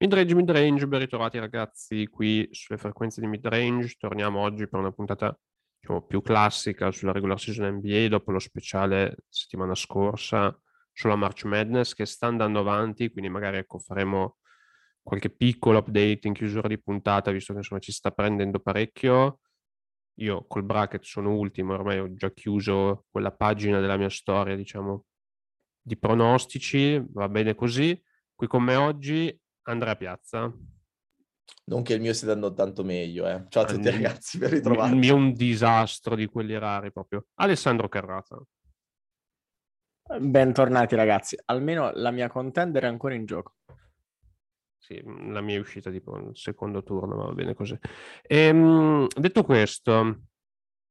Midrange, midrange, ben ritrovati ragazzi qui sulle frequenze di midrange. Torniamo oggi per una puntata diciamo, più classica sulla regular season NBA dopo lo speciale settimana scorsa sulla March Madness che sta andando avanti, quindi magari ecco, faremo qualche piccolo update in chiusura di puntata visto che insomma ci sta prendendo parecchio. Io col bracket sono ultimo, ormai ho già chiuso quella pagina della mia storia, diciamo, di pronostici, va bene così. Qui con me oggi Andrea Piazza. Non che il mio stia andando tanto meglio, eh. Ciao a tutti il, ragazzi, ben ritrovati. Il mio è un disastro di quelli rari proprio. Alessandro Carrata. Bentornati ragazzi, almeno la mia contender è ancora in gioco. Sì, la mia è uscita tipo nel secondo turno, ma va bene così. Ehm, detto questo,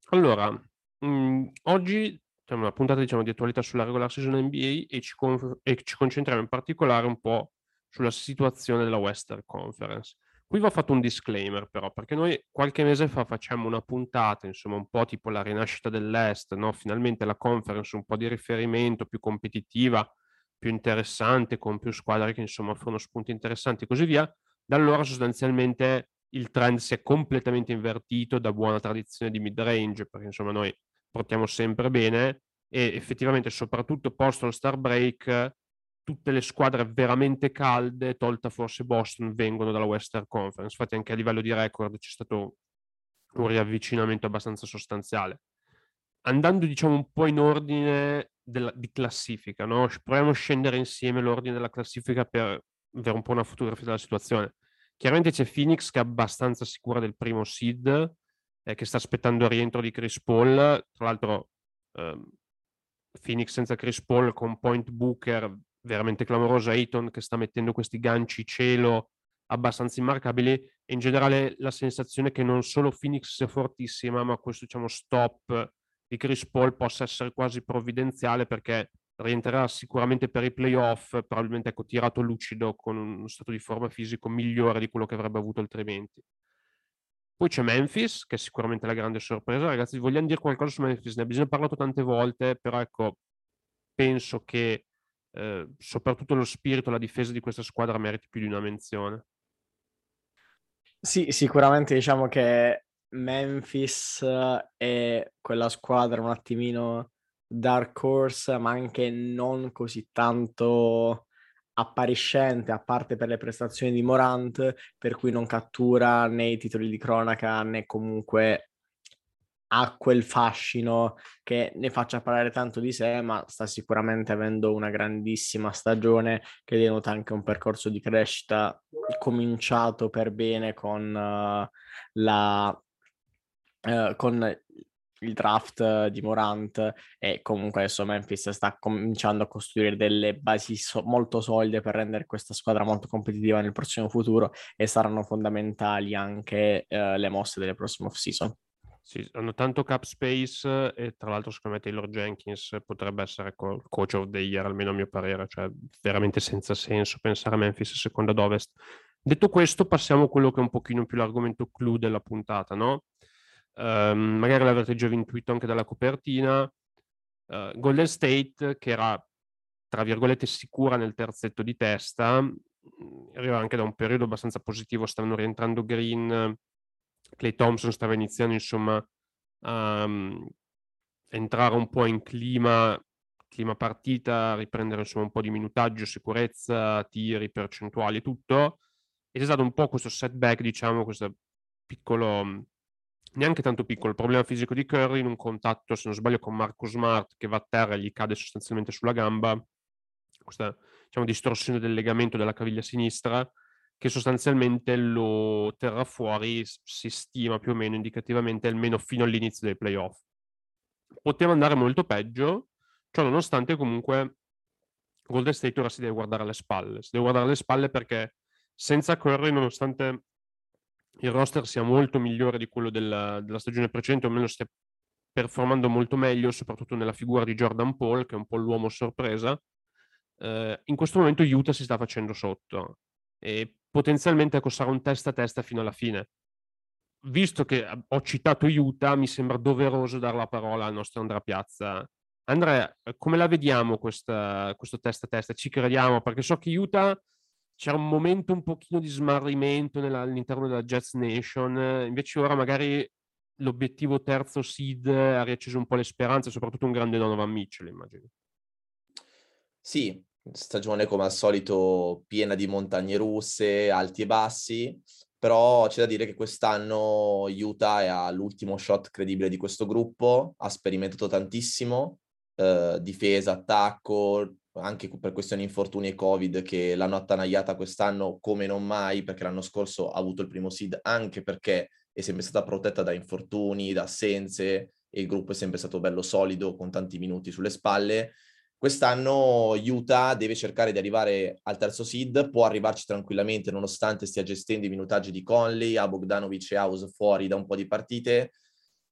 allora, mh, mm, oggi c'è una puntata diciamo, di attualità sulla regular season NBA e ci, con- e ci concentriamo in particolare un po' sulla situazione della Western Conference. Qui va fatto un disclaimer però, perché noi qualche mese fa facciamo una puntata, insomma, un po' tipo la rinascita dell'Est, no? Finalmente la conference un po' di riferimento, più competitiva, più interessante, con più squadre che insomma offrono spunti interessanti e così via. Da allora sostanzialmente il trend si è completamente invertito da buona tradizione di mid-range, perché insomma noi portiamo sempre bene e effettivamente soprattutto post lo star break tutte le squadre veramente calde, tolta forse Boston, vengono dalla Western Conference. Infatti anche a livello di record c'è stato un riavvicinamento abbastanza sostanziale. Andando diciamo un po' in ordine della, di classifica, no? proviamo a scendere insieme l'ordine della classifica per avere un po' una fotografia della situazione. Chiaramente c'è Phoenix che è abbastanza sicura del primo seed, eh, che sta aspettando il rientro di Chris Paul. Tra l'altro, eh, Phoenix senza Chris Paul con Point Booker veramente clamorosa, Ayton che sta mettendo questi ganci cielo abbastanza immarcabili e in generale la sensazione che non solo Phoenix sia fortissima, ma questo diciamo stop di Chris Paul possa essere quasi provvidenziale perché rientrerà sicuramente per i playoff, probabilmente ecco, tirato lucido con uno stato di forma fisico migliore di quello che avrebbe avuto altrimenti. Poi c'è Memphis, che è sicuramente la grande sorpresa. Ragazzi, vogliamo dire qualcosa su Memphis? Ne abbiamo parlato tante volte, però ecco, penso che eh, soprattutto lo spirito, la difesa di questa squadra meriti più di una menzione. Sì, sicuramente diciamo che Memphis è quella squadra un attimino dark horse, ma anche non così tanto appariscente, a parte per le prestazioni di Morant, per cui non cattura né i titoli di cronaca né comunque ha quel fascino che ne faccia parlare tanto di sé, ma sta sicuramente avendo una grandissima stagione che denota anche un percorso di crescita cominciato per bene con uh, la uh, con il draft di Morant e comunque adesso Memphis sta cominciando a costruire delle basi so- molto solide per rendere questa squadra molto competitiva nel prossimo futuro e saranno fondamentali anche uh, le mosse delle prossime off-season. Sì, hanno tanto cap space e tra l'altro secondo me Taylor Jenkins potrebbe essere co- coach of the year, almeno a mio parere, cioè veramente senza senso pensare a Memphis seconda ad ovest. Detto questo, passiamo a quello che è un pochino più l'argomento clou della puntata, no? Um, magari l'avrete già intuito anche dalla copertina. Uh, Golden State, che era tra virgolette sicura nel terzetto di testa, arriva anche da un periodo abbastanza positivo, stanno rientrando Green, Clay Thompson stava iniziando insomma a um, entrare un po' in clima, clima partita, riprendere insomma un po' di minutaggio, sicurezza, tiri, percentuali, tutto. Ed è stato un po' questo setback, diciamo, questo piccolo, neanche tanto piccolo, problema fisico di Curry in un contatto, se non sbaglio, con Marco Smart che va a terra e gli cade sostanzialmente sulla gamba, questa diciamo, distorsione del legamento della caviglia sinistra che sostanzialmente lo terrà fuori, si stima più o meno indicativamente, almeno fino all'inizio dei playoff. Poteva andare molto peggio, ciò nonostante comunque Golden State ora si deve guardare alle spalle. Si deve guardare alle spalle perché senza Curry, nonostante il roster sia molto migliore di quello della, della stagione precedente, o almeno stia performando molto meglio, soprattutto nella figura di Jordan Paul, che è un po' l'uomo sorpresa, eh, in questo momento Utah si sta facendo sotto. E potenzialmente ecco, sarà un testa a testa fino alla fine. Visto che ho citato Utah, mi sembra doveroso dare la parola al nostro Andrea Piazza. Andrea, come la vediamo questa, questo testa a testa? Ci crediamo? Perché so che Utah c'era un momento un pochino di smarrimento nella, all'interno della Jets Nation, invece ora magari l'obiettivo terzo seed ha riacceso un po' le speranze, soprattutto un grande Donovan Mitchell, immagino. Sì, stagione come al solito piena di montagne russe, alti e bassi, però c'è da dire che quest'anno Utah è all'ultimo shot credibile di questo gruppo, ha sperimentato tantissimo, eh, difesa, attacco, anche per questioni infortuni e covid che l'hanno attanagliata quest'anno come non mai, perché l'anno scorso ha avuto il primo seed, anche perché è sempre stata protetta da infortuni, da assenze, e il gruppo è sempre stato bello solido, con tanti minuti sulle spalle. Quest'anno Utah deve cercare di arrivare al terzo seed, può arrivarci tranquillamente nonostante stia gestendo i minutaggi di Conley, a Bogdanovic e House fuori da un po' di partite,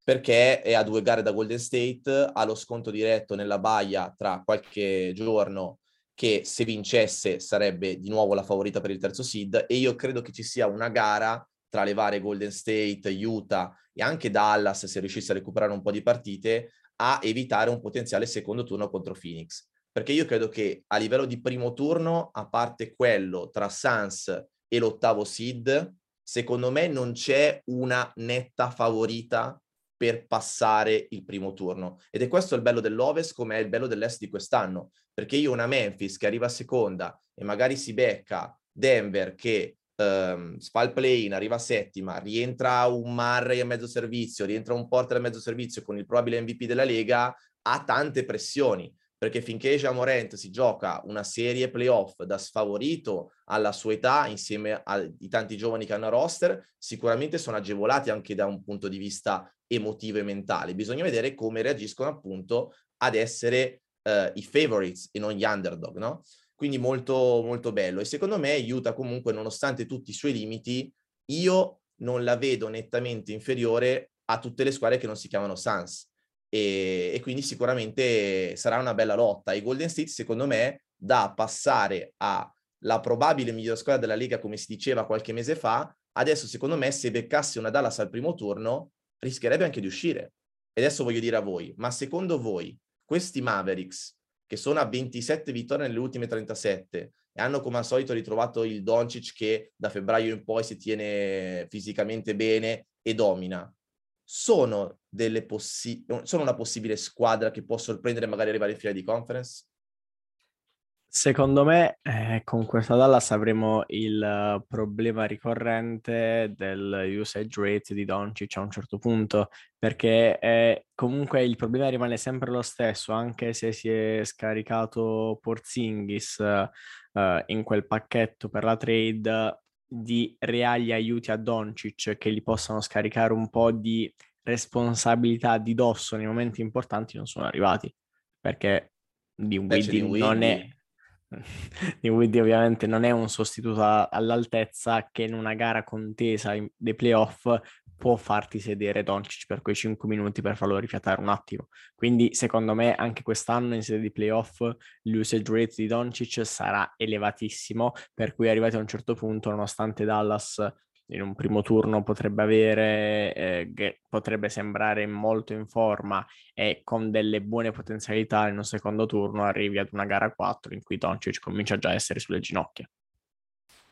perché è a due gare da Golden State, ha lo sconto diretto nella baia tra qualche giorno che se vincesse sarebbe di nuovo la favorita per il terzo seed e io credo che ci sia una gara tra le varie Golden State, Utah e anche Dallas, se riuscisse a recuperare un po' di partite, a evitare un potenziale secondo turno contro Phoenix. Perché io credo che a livello di primo turno, a parte quello tra Suns e l'ottavo seed, secondo me non c'è una netta favorita per passare il primo turno. Ed è questo il bello dell'Ovest come è il bello dell'Est di quest'anno. Perché io una Memphis che arriva seconda e magari si becca Denver che um, fa il play-in, arriva settima, rientra un Murray a mezzo servizio, rientra un Porter a mezzo servizio con il probabile MVP della Lega, ha tante pressioni. Perché finché Jamorant si gioca una serie playoff da sfavorito alla sua età, insieme ai tanti giovani che hanno roster, sicuramente sono agevolati anche da un punto di vista emotivo e mentale. Bisogna vedere come reagiscono appunto ad essere uh, i favorites e non gli underdog, no? Quindi molto, molto bello. E secondo me Utah comunque, nonostante tutti i suoi limiti, io non la vedo nettamente inferiore a tutte le squadre che non si chiamano Suns. E, e quindi sicuramente sarà una bella lotta. I Golden State, secondo me, da passare alla probabile migliore squadra della Lega, come si diceva qualche mese fa, adesso secondo me se beccasse una Dallas al primo turno, rischierebbe anche di uscire. E adesso voglio dire a voi, ma secondo voi questi Mavericks che sono a 27 vittorie nelle ultime 37 e hanno come al solito ritrovato il Doncic che da febbraio in poi si tiene fisicamente bene e domina. Sono, possi- sono una possibile squadra che può sorprendere magari arrivare in fila di conference? Secondo me eh, con questa Dallas avremo il uh, problema ricorrente del usage rate di Doncic a un certo punto, perché eh, comunque il problema rimane sempre lo stesso, anche se si è scaricato Porzingis uh, in quel pacchetto per la trade di reali aiuti a Doncic che gli possano scaricare un po' di responsabilità di dosso nei momenti importanti non sono arrivati, perché di Dinwiddie non è quindi ovviamente non è un sostituto all'altezza che in una gara contesa dei playoff può farti sedere Doncic per quei 5 minuti per farlo rifiatare un attimo. Quindi secondo me anche quest'anno in sede di playoff l'usage rate di Doncic sarà elevatissimo, per cui arrivati a un certo punto, nonostante Dallas in un primo turno potrebbe avere, eh, che potrebbe sembrare molto in forma e con delle buone potenzialità in un secondo turno arrivi ad una gara 4 in cui Doncic comincia già a essere sulle ginocchia.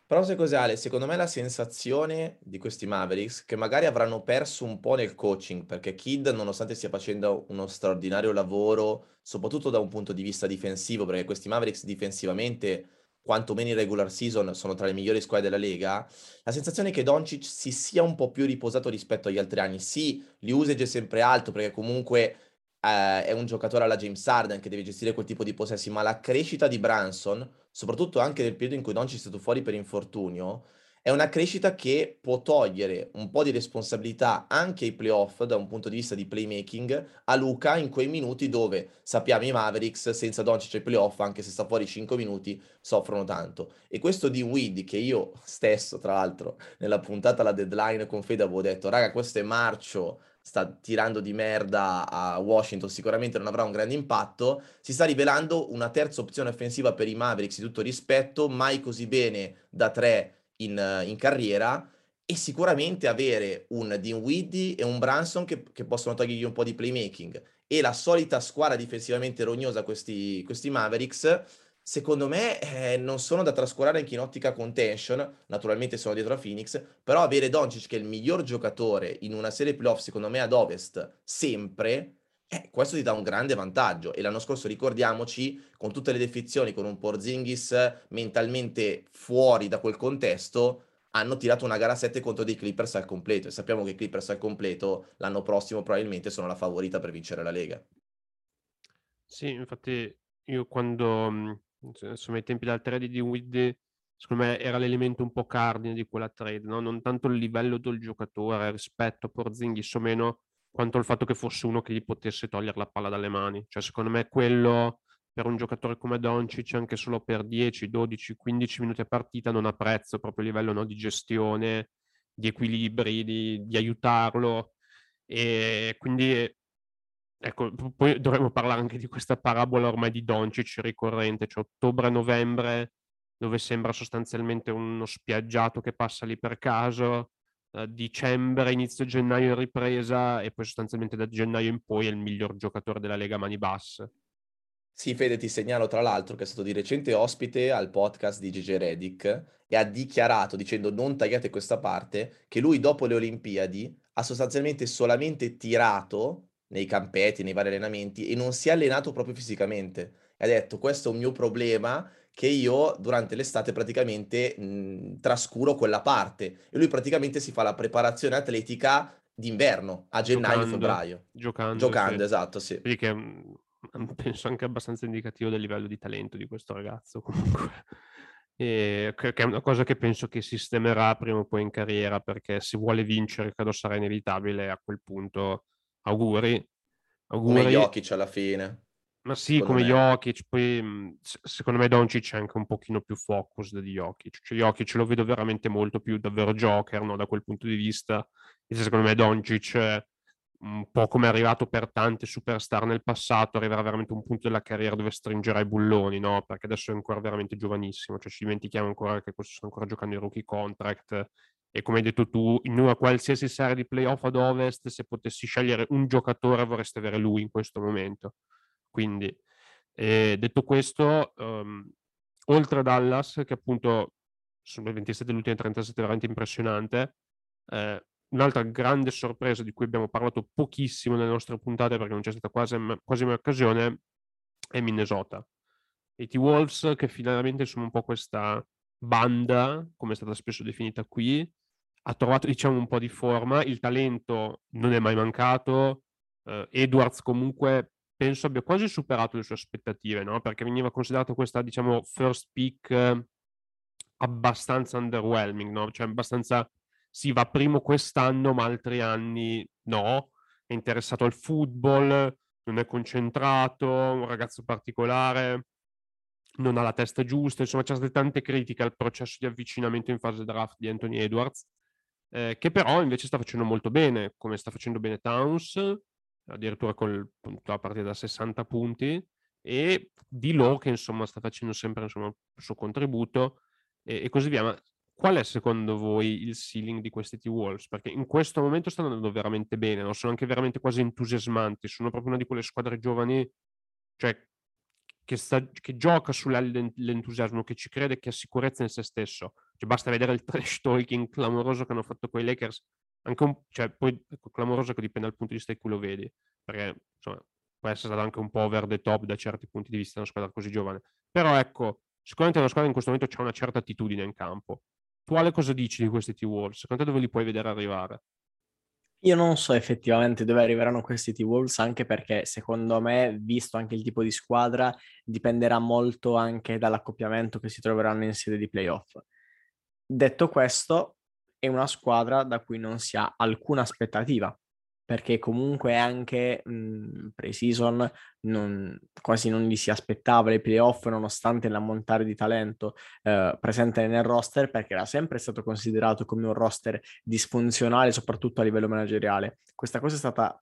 Però sai cos'è Ale? Secondo me la sensazione di questi Mavericks che magari avranno perso un po' nel coaching perché Kid nonostante stia facendo uno straordinario lavoro soprattutto da un punto di vista difensivo perché questi Mavericks difensivamente quantomeno in regular season sono tra le migliori squadre della Lega, la sensazione è che Doncic si sia un po' più riposato rispetto agli altri anni. Sì, l'usage è sempre alto perché comunque eh, è un giocatore alla James Harden che deve gestire quel tipo di possessi, ma la crescita di Branson, soprattutto anche nel periodo in cui Doncic è stato fuori per infortunio, è una crescita che può togliere un po' di responsabilità anche ai playoff da un punto di vista di playmaking a Luca in quei minuti dove sappiamo i Mavericks senza Doncic ai playoff, anche se sta fuori 5 minuti, soffrono tanto. E questo di Weed che io stesso, tra l'altro, nella puntata alla deadline con Fede avevo detto, raga, questo è marcio, sta tirando di merda a Washington, sicuramente non avrà un grande impatto, si sta rivelando una terza opzione offensiva per i Mavericks di tutto rispetto, mai così bene da tre in, in carriera e sicuramente avere un Dinwiddie e un Branson che, che, possono togliergli un po' di playmaking. E la solita squadra difensivamente rognosa questi, questi Mavericks secondo me eh, non sono da trascurare anche in ottica contention, naturalmente sono dietro a Phoenix, però avere Doncic che è il miglior giocatore in una serie playoff secondo me ad ovest sempre, eh, questo ti dà un grande vantaggio e l'anno scorso ricordiamoci con tutte le defezioni, con un Porzingis mentalmente fuori da quel contesto, hanno tirato una gara 7 contro dei Clippers al completo e sappiamo che i Clippers al completo l'anno prossimo probabilmente sono la favorita per vincere la Lega. Sì, infatti io quando insomma ai tempi della trade di Widdy, secondo me era l'elemento un po' cardine di quella trade, no? non tanto il livello del giocatore rispetto a Porzingis o meno, quanto il fatto che fosse uno che gli potesse togliere la palla dalle mani. Cioè, secondo me quello per un giocatore come Doncic, anche solo per 10, 12, 15 minuti a partita, non ha prezzo proprio a livello no, di gestione, di equilibri, di, di aiutarlo. E quindi Ecco, poi dovremmo parlare anche di questa parabola ormai di Doncic ricorrente, cioè ottobre-novembre, dove sembra sostanzialmente uno spiaggiato che passa lì per caso, uh, dicembre, inizio gennaio ripresa e poi sostanzialmente da gennaio in poi è il miglior giocatore della Lega Mani Basse. Sì, Fede, ti segnalo tra l'altro che è stato di recente ospite al podcast di GG Redick e ha dichiarato, dicendo non tagliate questa parte, che lui dopo le Olimpiadi ha sostanzialmente solamente tirato nei campetti, nei vari allenamenti e non si è allenato proprio fisicamente. E ha detto questo è un mio problema che io durante l'estate praticamente mh, trascuro quella parte e lui praticamente si fa la preparazione atletica d'inverno a gennaio-febbraio. Giocando. Giocando, sì. esatto, sì. Quindi che penso anche abbastanza indicativo del livello di talento di questo ragazzo comunque. E che è una cosa che penso che sistemerà prima o poi in carriera perché se vuole vincere credo sarà inevitabile a quel punto auguri. auguri. Come Jokic alla fine. Ma sì, come me. Jokic, poi mhmm, secondo me Doncic è anche un pochino più focus di Jokic. Cioè Jokic lo vedo veramente molto più davvero Joker, no? da quel punto di vista. E secondo me Doncic, un po' come è arrivato per tante superstar nel passato, arriverà veramente a un punto della carriera dove stringerà i bulloni, no? Perché adesso è ancora veramente giovanissimo. Cioè ci dimentichiamo ancora che questo sta ancora giocando in rookie contract e come hai detto tu, in una qualsiasi serie di playoff ad ovest, se potessi scegliere un giocatore vorresti avere lui in questo momento. Quindi, eh, detto questo, um, oltre a Dallas, che appunto sono le 27 delle ultime 37 veramente impressionante, eh, un'altra grande sorpresa di cui abbiamo parlato pochissimo nelle nostre puntate perché non c'è stata quasi, quasi mai occasione è Minnesota. I T-Wolves che finalmente sono un po' questa banda, come è stata spesso definita qui, ha trovato diciamo un po' di forma, il talento non è mai mancato, uh, Edwards comunque penso abbia quasi superato le sue aspettative, no? perché veniva considerata questa diciamo first pick eh, abbastanza underwhelming, no? cioè abbastanza si va primo quest'anno ma altri anni no, è interessato al football, non è concentrato, un ragazzo particolare, non ha la testa giusta, insomma c'è state tante critiche al processo di avvicinamento in fase draft di Anthony Edwards eh, che però invece sta facendo molto bene, come sta facendo bene Towns, addirittura con la partita da 60 punti, e di Lowe che insomma sta facendo sempre insomma, il suo contributo e, e, così via. Ma qual è secondo voi il ceiling di questi T-Wolves? Perché in questo momento stanno andando veramente bene, no? sono anche veramente quasi entusiasmanti, sono proprio una di quelle squadre giovani, cioè che, sta, che gioca sull'entusiasmo, che ci crede, che ha sicurezza in se stesso. Cioè, basta vedere il trash talking clamoroso che hanno fatto con i Lakers. Anche un, cioè, poi ecco, clamoroso che dipende dal punto di vista di cui lo vedi, perché insomma, può essere stato anche un po' over the top da certi punti di vista una squadra così giovane. Però ecco, sicuramente una squadra in questo momento ha una certa attitudine in campo. Tu Ale cosa dici di questi T-Wolves? Secondo te dove li puoi vedere arrivare? Io non so effettivamente dove arriveranno questi T-Wolves, anche perché secondo me, visto anche il tipo di squadra, dipenderà molto anche dall'accoppiamento che si troveranno in sede di playoff. Detto questo, è una squadra da cui non si ha alcuna aspettativa, perché comunque anche mh, pre-season non, quasi non gli si aspettava le playoff nonostante l'ammontare di talento eh, presente nel roster perché era sempre stato considerato come un roster disfunzionale soprattutto a livello manageriale. Questa cosa è stata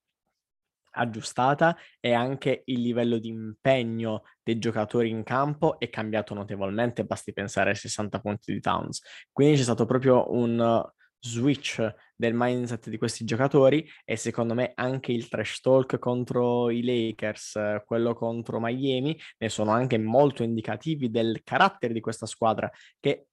aggiustata e anche il livello di impegno dei giocatori in campo è cambiato notevolmente, basti pensare ai 60 punti di Towns. Quindi c'è stato proprio un switch del mindset di questi giocatori e secondo me anche il trash talk contro i Lakers, quello contro Miami, ne sono anche molto indicativi del carattere di questa squadra che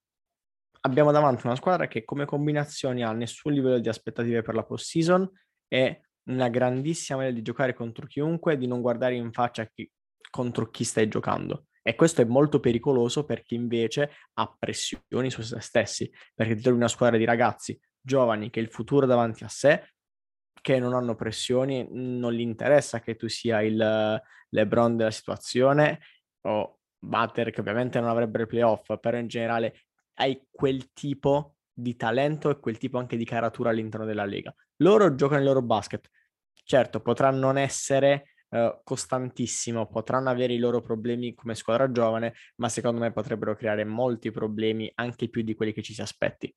abbiamo davanti una squadra che come combinazioni ha nessun livello di aspettative per la post-season e una grandissima voglia di giocare contro chiunque e di non guardare in faccia chi, contro chi stai giocando. E questo è molto pericoloso per chi invece ha pressioni su se stessi, perché ti trovi una squadra di ragazzi giovani che il futuro davanti a sé, che non hanno pressioni, non gli interessa che tu sia il LeBron della situazione o Butter che ovviamente non avrebbero i playoff, però in generale hai quel tipo di talento e quel tipo anche di caratura all'interno della lega. Loro giocano il loro basket. Certo, potrà non essere uh, costantissimo, potranno avere i loro problemi come squadra giovane, ma secondo me potrebbero creare molti problemi, anche più di quelli che ci si aspetti.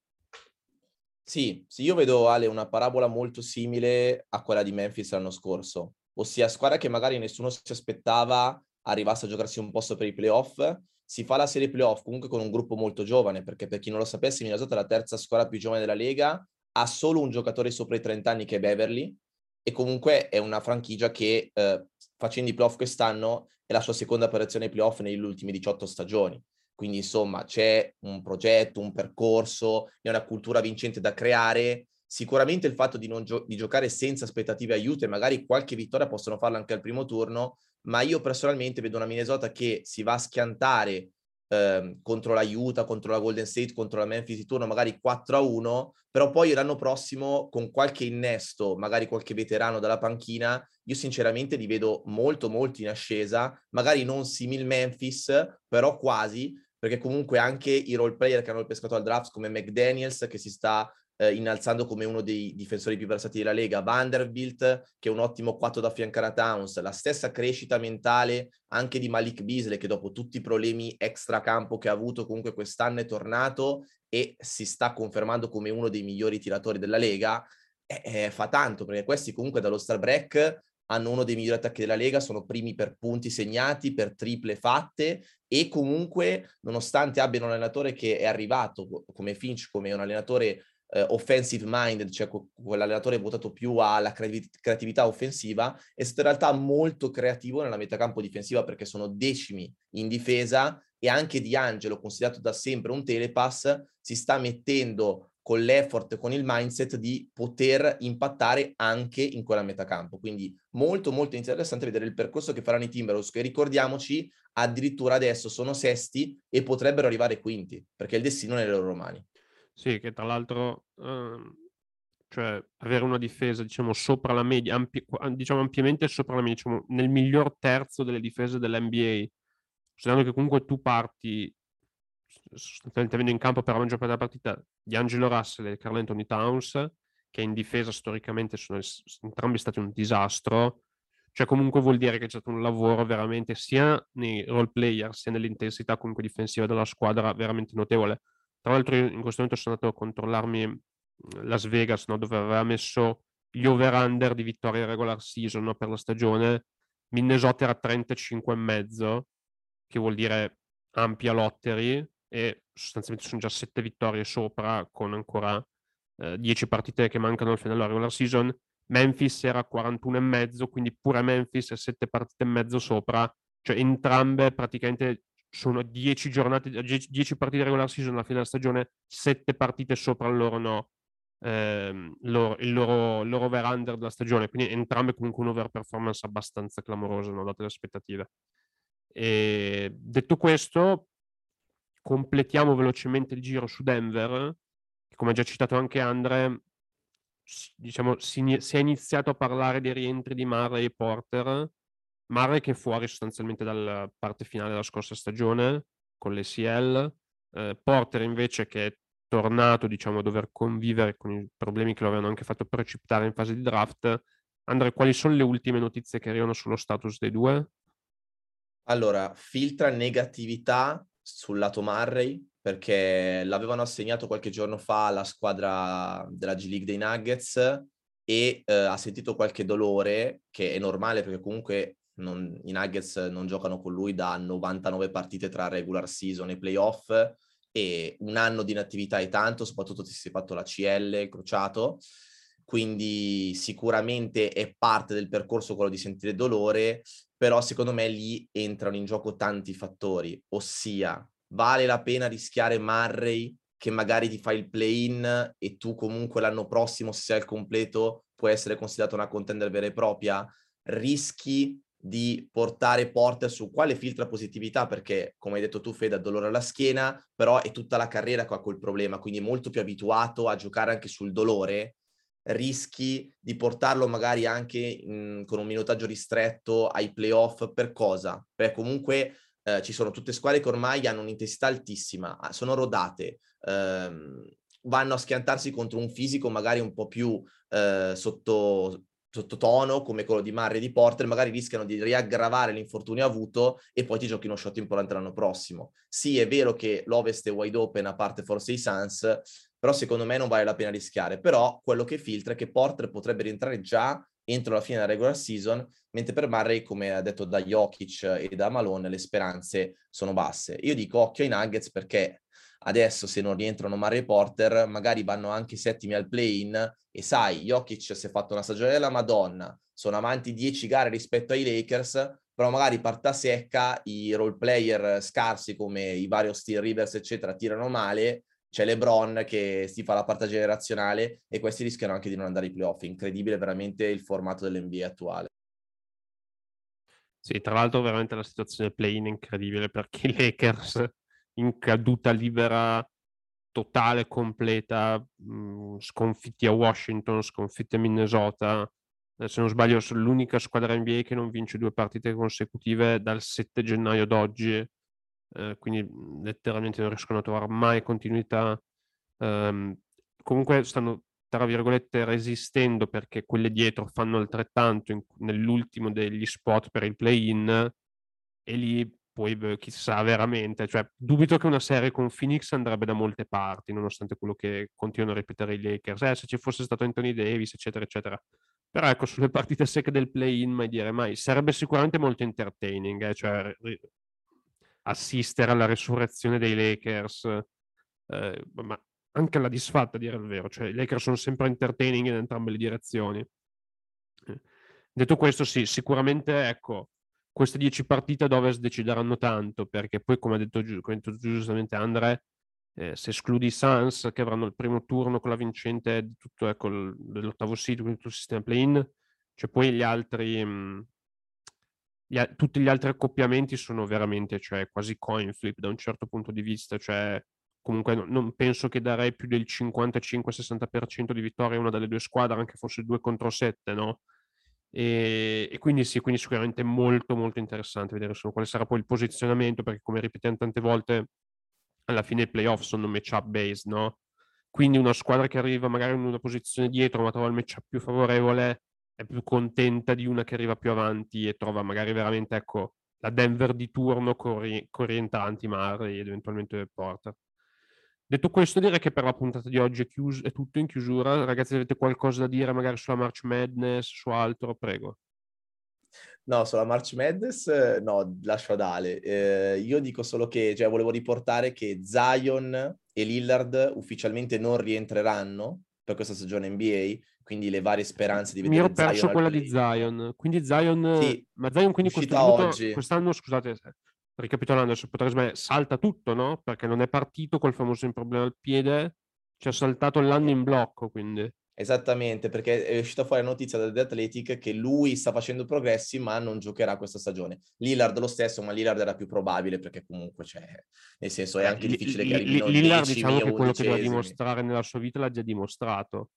Sì, sì, io vedo Ale una parabola molto simile a quella di Memphis l'anno scorso, ossia squadra che magari nessuno si aspettava arrivasse a giocarsi un posto per i playoff, si fa la serie playoff comunque con un gruppo molto giovane, perché per chi non lo sapesse Minnesota è la terza squadra più giovane della Lega, ha solo un giocatore sopra i 30 anni che è Beverly, e comunque è una franchigia che eh, facendo i playoff quest'anno è la sua seconda apparizione ai playoff negli ultimi 18 stagioni. Quindi insomma c'è un progetto, un percorso, è una cultura vincente da creare. Sicuramente il fatto di, gio- di giocare senza aspettative aiuta e magari qualche vittoria possono farla anche al primo turno, ma io personalmente vedo una Minnesota che si va a schiantare eh, contro la Utah, contro la Golden State, contro la Memphis di turno, magari 4 a 1, però poi l'anno prossimo con qualche innesto, magari qualche veterano dalla panchina, io sinceramente li vedo molto molto in ascesa, magari non simil Memphis, però quasi, perché comunque anche i role player che hanno pescato al draft come McDaniels che si sta eh, innalzando come uno dei difensori più versati della Lega, Vanderbilt che è un ottimo 4 da affiancare a Towns, la stessa crescita mentale anche di Malik Beasley che dopo tutti i problemi extracampo che ha avuto comunque quest'anno è tornato e si sta confermando come uno dei migliori tiratori della Lega, eh, eh, fa tanto perché questi comunque dallo star break hanno uno dei migliori attacchi della Lega, sono primi per punti segnati, per triple fatte e comunque nonostante abbiano un allenatore che è arrivato come Finch, come un allenatore eh, offensive minded, cioè quell'allenatore votato più alla creatività offensiva, è stato in realtà molto creativo nella metacampo difensiva perché sono decimi in difesa e anche Di Angelo, considerato da sempre un telepass, si sta mettendo con l'effort, con il mindset di poter impattare anche in quella metacampo. Quindi molto molto interessante vedere il percorso che faranno i Timberwolves, che ricordiamoci addirittura adesso sono sesti e potrebbero arrivare quinti, perché il destino è nelle loro mani. Sì, che tra l'altro, ehm, cioè avere una difesa, diciamo, sopra la media, ampi- diciamo ampiamente sopra la media, diciamo, nel miglior terzo delle difese dell'NBA, considerando che comunque tu parti sostanzialmente avendo in campo per la maggior parte della partita di Angelo Russell e Carl Anthony Towns, che in difesa storicamente sono entrambi stati un disastro, cioè comunque vuol dire che c'è stato un lavoro veramente sia nei role player sia nell'intensità comunque difensiva della squadra veramente notevole. Tra l'altro in questo momento sono andato a controllarmi mhmm, Las Vegas, no, dove aveva messo gli over-under di vittorie regular season no, per la stagione. Minnesota era 35,5, che vuol dire ampia lottery, e sostanzialmente sono già 7 vittorie sopra, con ancora eh, 10 partite che mancano al finale della regular season. Memphis era 41,5, quindi pure Memphis è 7 partite e mezzo sopra, cioè entrambe praticamente sono 10 giornate, 10 partite regular season alla fine della stagione, 7 partite sopra il loro no, ehm, loro, il loro, loro over-under della stagione, quindi entrambe comunque un performance abbastanza clamoroso, no, date le aspettative. E detto questo, completiamo velocemente il giro su Denver, che come già citato anche Andre, diciamo, si, si è iniziato a parlare dei rientri di Murray e Porter, Murray che è fuori sostanzialmente dalla parte finale della scorsa stagione con l'ECL, eh, Porter invece che è tornato diciamo a dover convivere con i problemi che lo avevano anche fatto precipitare in fase di draft. Andre, quali sono le ultime notizie che arrivano sullo status dei due? Allora, filtra negatività sul lato Murray perché l'avevano assegnato qualche giorno fa alla squadra della G League dei Nuggets e eh, ha sentito qualche dolore, che è normale perché comunque non, i Nuggets non giocano con lui da 99 partite tra regular season e playoff e un anno di inattività è tanto, soprattutto se si è fatto la CL, crociato, quindi sicuramente è parte del percorso quello di sentire dolore, però secondo me lì entrano in gioco tanti fattori, ossia vale la pena rischiare Murray che magari ti fa il play-in e tu comunque l'anno prossimo, se sei al completo, puoi essere considerato una contender vera e propria, rischi di portare Porter su quale filtra positività, perché come hai detto tu Fede ha dolore alla schiena, però è tutta la carriera che ha quel problema, quindi è molto più abituato a giocare anche sul dolore, rischi di portarlo magari anche mh, con un minutaggio ristretto ai playoff per cosa? Perché comunque eh, ci sono tutte squadre che ormai hanno un'intensità altissima, ah, sono rodate, ehm, vanno a schiantarsi contro un fisico magari un po' più eh, sotto, sottotono come quello di Murray e di Porter, magari rischiano di riaggravare l'infortunio avuto e poi ti giochi uno shot importante l'anno prossimo. Sì, è vero che l'Ovest è wide open, a parte forse i Suns, però secondo me non vale la pena rischiare. Però quello che filtra è che Porter potrebbe rientrare già entro la fine della regular season, mentre per Murray, come ha detto da Jokic e da Malone, le speranze sono basse. Io dico occhio ai Nuggets perché adesso se non rientrano Murray Porter, magari vanno anche settimi al play-in e sai, Jokic si è fatto una stagione della Madonna, sono avanti 10 gare rispetto ai Lakers, però magari parta secca, i role player scarsi come i vari Austin Rivers, eccetera, tirano male c'è LeBron che si fa la parte generazionale e questi rischiano anche di non andare ai playoff. Incredibile veramente il formato dell'NBA attuale. Sì, tra l'altro veramente la situazione play-in è incredibile perché i Lakers in caduta libera totale, completa, mh, mm, sconfitti a Washington, sconfitti a Minnesota. Eh, se non sbaglio, sono l'unica squadra NBA che non vince due partite consecutive dal 7 gennaio d'oggi eh, quindi mhmm, letteralmente non riescono a trovare mai continuità. Um, comunque stanno, tra virgolette, resistendo perché quelle dietro fanno altrettanto in, nell'ultimo degli spot per il play-in e lì poi chissà veramente, cioè dubito che una serie con Phoenix andrebbe da molte parti, nonostante quello che continuano a ripetere i Lakers, eh, se ci fosse stato Anthony Davis, eccetera, eccetera. Però ecco, sulle partite secche del play-in, mai dire mai, sarebbe sicuramente molto entertaining, eh, cioè assistere alla resurrezione dei Lakers, eh, ma anche alla disfatta, a dire il vero. Cioè, i Lakers sono sempre entertaining in entrambe le direzioni. Eh. Detto questo, sì, sicuramente, ecco, queste dieci partite ad Ovest decideranno tanto, perché poi, come ha detto, come ha detto giustamente Andre, eh, se escludi i Suns, che avranno il primo turno con la vincente di tutto, ecco, dell'ottavo sito, quindi tutto il sistema play-in, cioè poi gli altri... Mh, gli, tutti gli altri accoppiamenti sono veramente cioè, quasi coin flip da un certo punto di vista, cioè comunque no, non penso che darei più del 55-60% di vittoria a una delle due squadre, anche fosse due contro sette, no? E, e, quindi sì, quindi sicuramente molto molto interessante vedere insomma, quale sarà poi il posizionamento, perché come ripetiamo tante volte, alla fine i playoff sono matchup based, no? Quindi una squadra che arriva magari in una posizione dietro, ma trova il matchup più favorevole, è più contenta di una che arriva più avanti e trova magari veramente, ecco, la Denver di turno con, con rientranti Murray ed eventualmente Porter. Detto questo, direi che per la puntata di oggi è, chius- è, tutto in chiusura. Ragazzi, avete qualcosa da dire magari sulla March Madness, su altro? Prego. No, sulla March Madness no, lascio ad Ale. Eh, io dico solo che, cioè, volevo riportare che Zion e Lillard ufficialmente non rientreranno per questa stagione NBA, quindi le varie speranze di vedere Mi ho perso Zion quella di Zion, quindi Zion, sì, ma Zion quindi quest'anno, quest'anno, scusate, ricapitolando, se potrei sbagliare, salta tutto, no? Perché non è partito col famoso problema al piede, ci ha saltato l'anno in blocco, quindi. Esattamente, perché è uscita fuori la notizia da The Athletic che lui sta facendo progressi ma non giocherà questa stagione. Lillard lo stesso, ma Lillard era più probabile perché comunque c'è, nel senso è anche difficile che arrivino Lillard diciamo che quello che doveva dimostrare nella sua vita l'ha già dimostrato.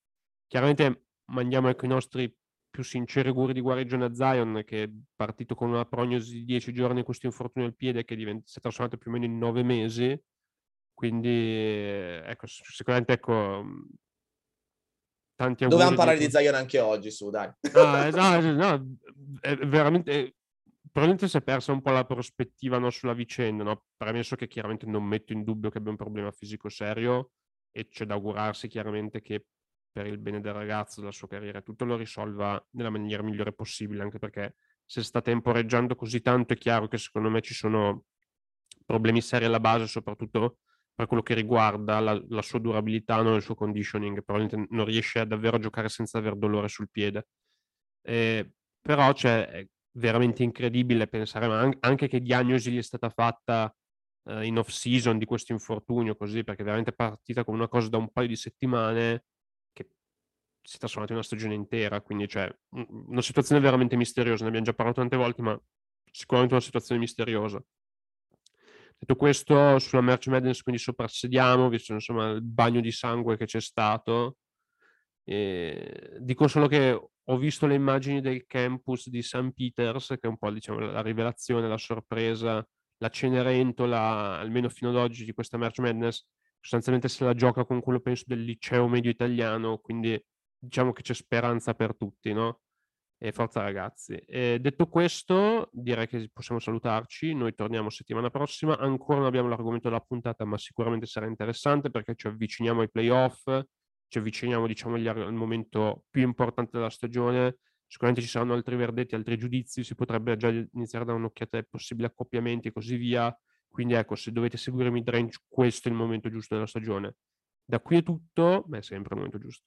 Chiaramente mandiamo ecco i nostri più sinceri auguri di guarigione a Zion, che è partito con una prognosi di 10 giorni questo infortunio al piede che diventa, si è trasformato più o meno in 9 mesi. Quindi, ecco, sicuramente, ecco, tanti auguri. Dovevamo parlare di, di Zion anche oggi, su, dai. Ah, no, no, è veramente... Probabilmente si è persa un po' la prospettiva no, sulla vicenda, no? premesso che chiaramente non metto in dubbio che abbia un problema fisico serio e c'è da augurarsi chiaramente che per il bene del ragazzo, della sua carriera, tutto lo risolva nella maniera migliore possibile, anche perché se sta temporeggiando così tanto è chiaro che secondo me ci sono problemi seri alla base, soprattutto per quello che riguarda la, la sua durabilità, non il suo conditioning, probabilmente non riesce a davvero a giocare senza aver dolore sul piede. Eh, però cioè, è veramente incredibile pensare an- anche che diagnosi gli è stata fatta eh, in off-season di questo infortunio, così, perché è veramente partita come una cosa da un paio di settimane si è trasformata in una stagione intera, quindi cioè, una situazione veramente misteriosa, ne abbiamo già parlato tante volte, ma sicuramente una situazione misteriosa. Detto questo, sulla Merch Madness quindi soprassediamo, visto insomma il bagno di sangue che c'è stato. E dico solo che ho visto le immagini del campus di St. Peters, che è un po' diciamo, la rivelazione, la sorpresa, la Cenerentola, almeno fino ad oggi, di questa Merch Madness, sostanzialmente se la gioca con quello penso del liceo medio italiano, quindi diciamo che c'è speranza per tutti, no? E forza ragazzi. E detto questo, direi che possiamo salutarci. Noi torniamo settimana prossima. Ancora non abbiamo l'argomento della puntata, ma sicuramente sarà interessante perché ci avviciniamo ai playoff, ci avviciniamo diciamo al momento più importante della stagione. Sicuramente ci saranno altri verdetti, altri giudizi. Si potrebbe già iniziare da un'occhiata ai possibili accoppiamenti e così via. Quindi ecco, se dovete seguire midrange, questo è il momento giusto della stagione. Da qui è tutto, beh, è sempre il momento giusto.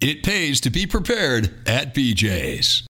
It pays to be prepared at BJ's.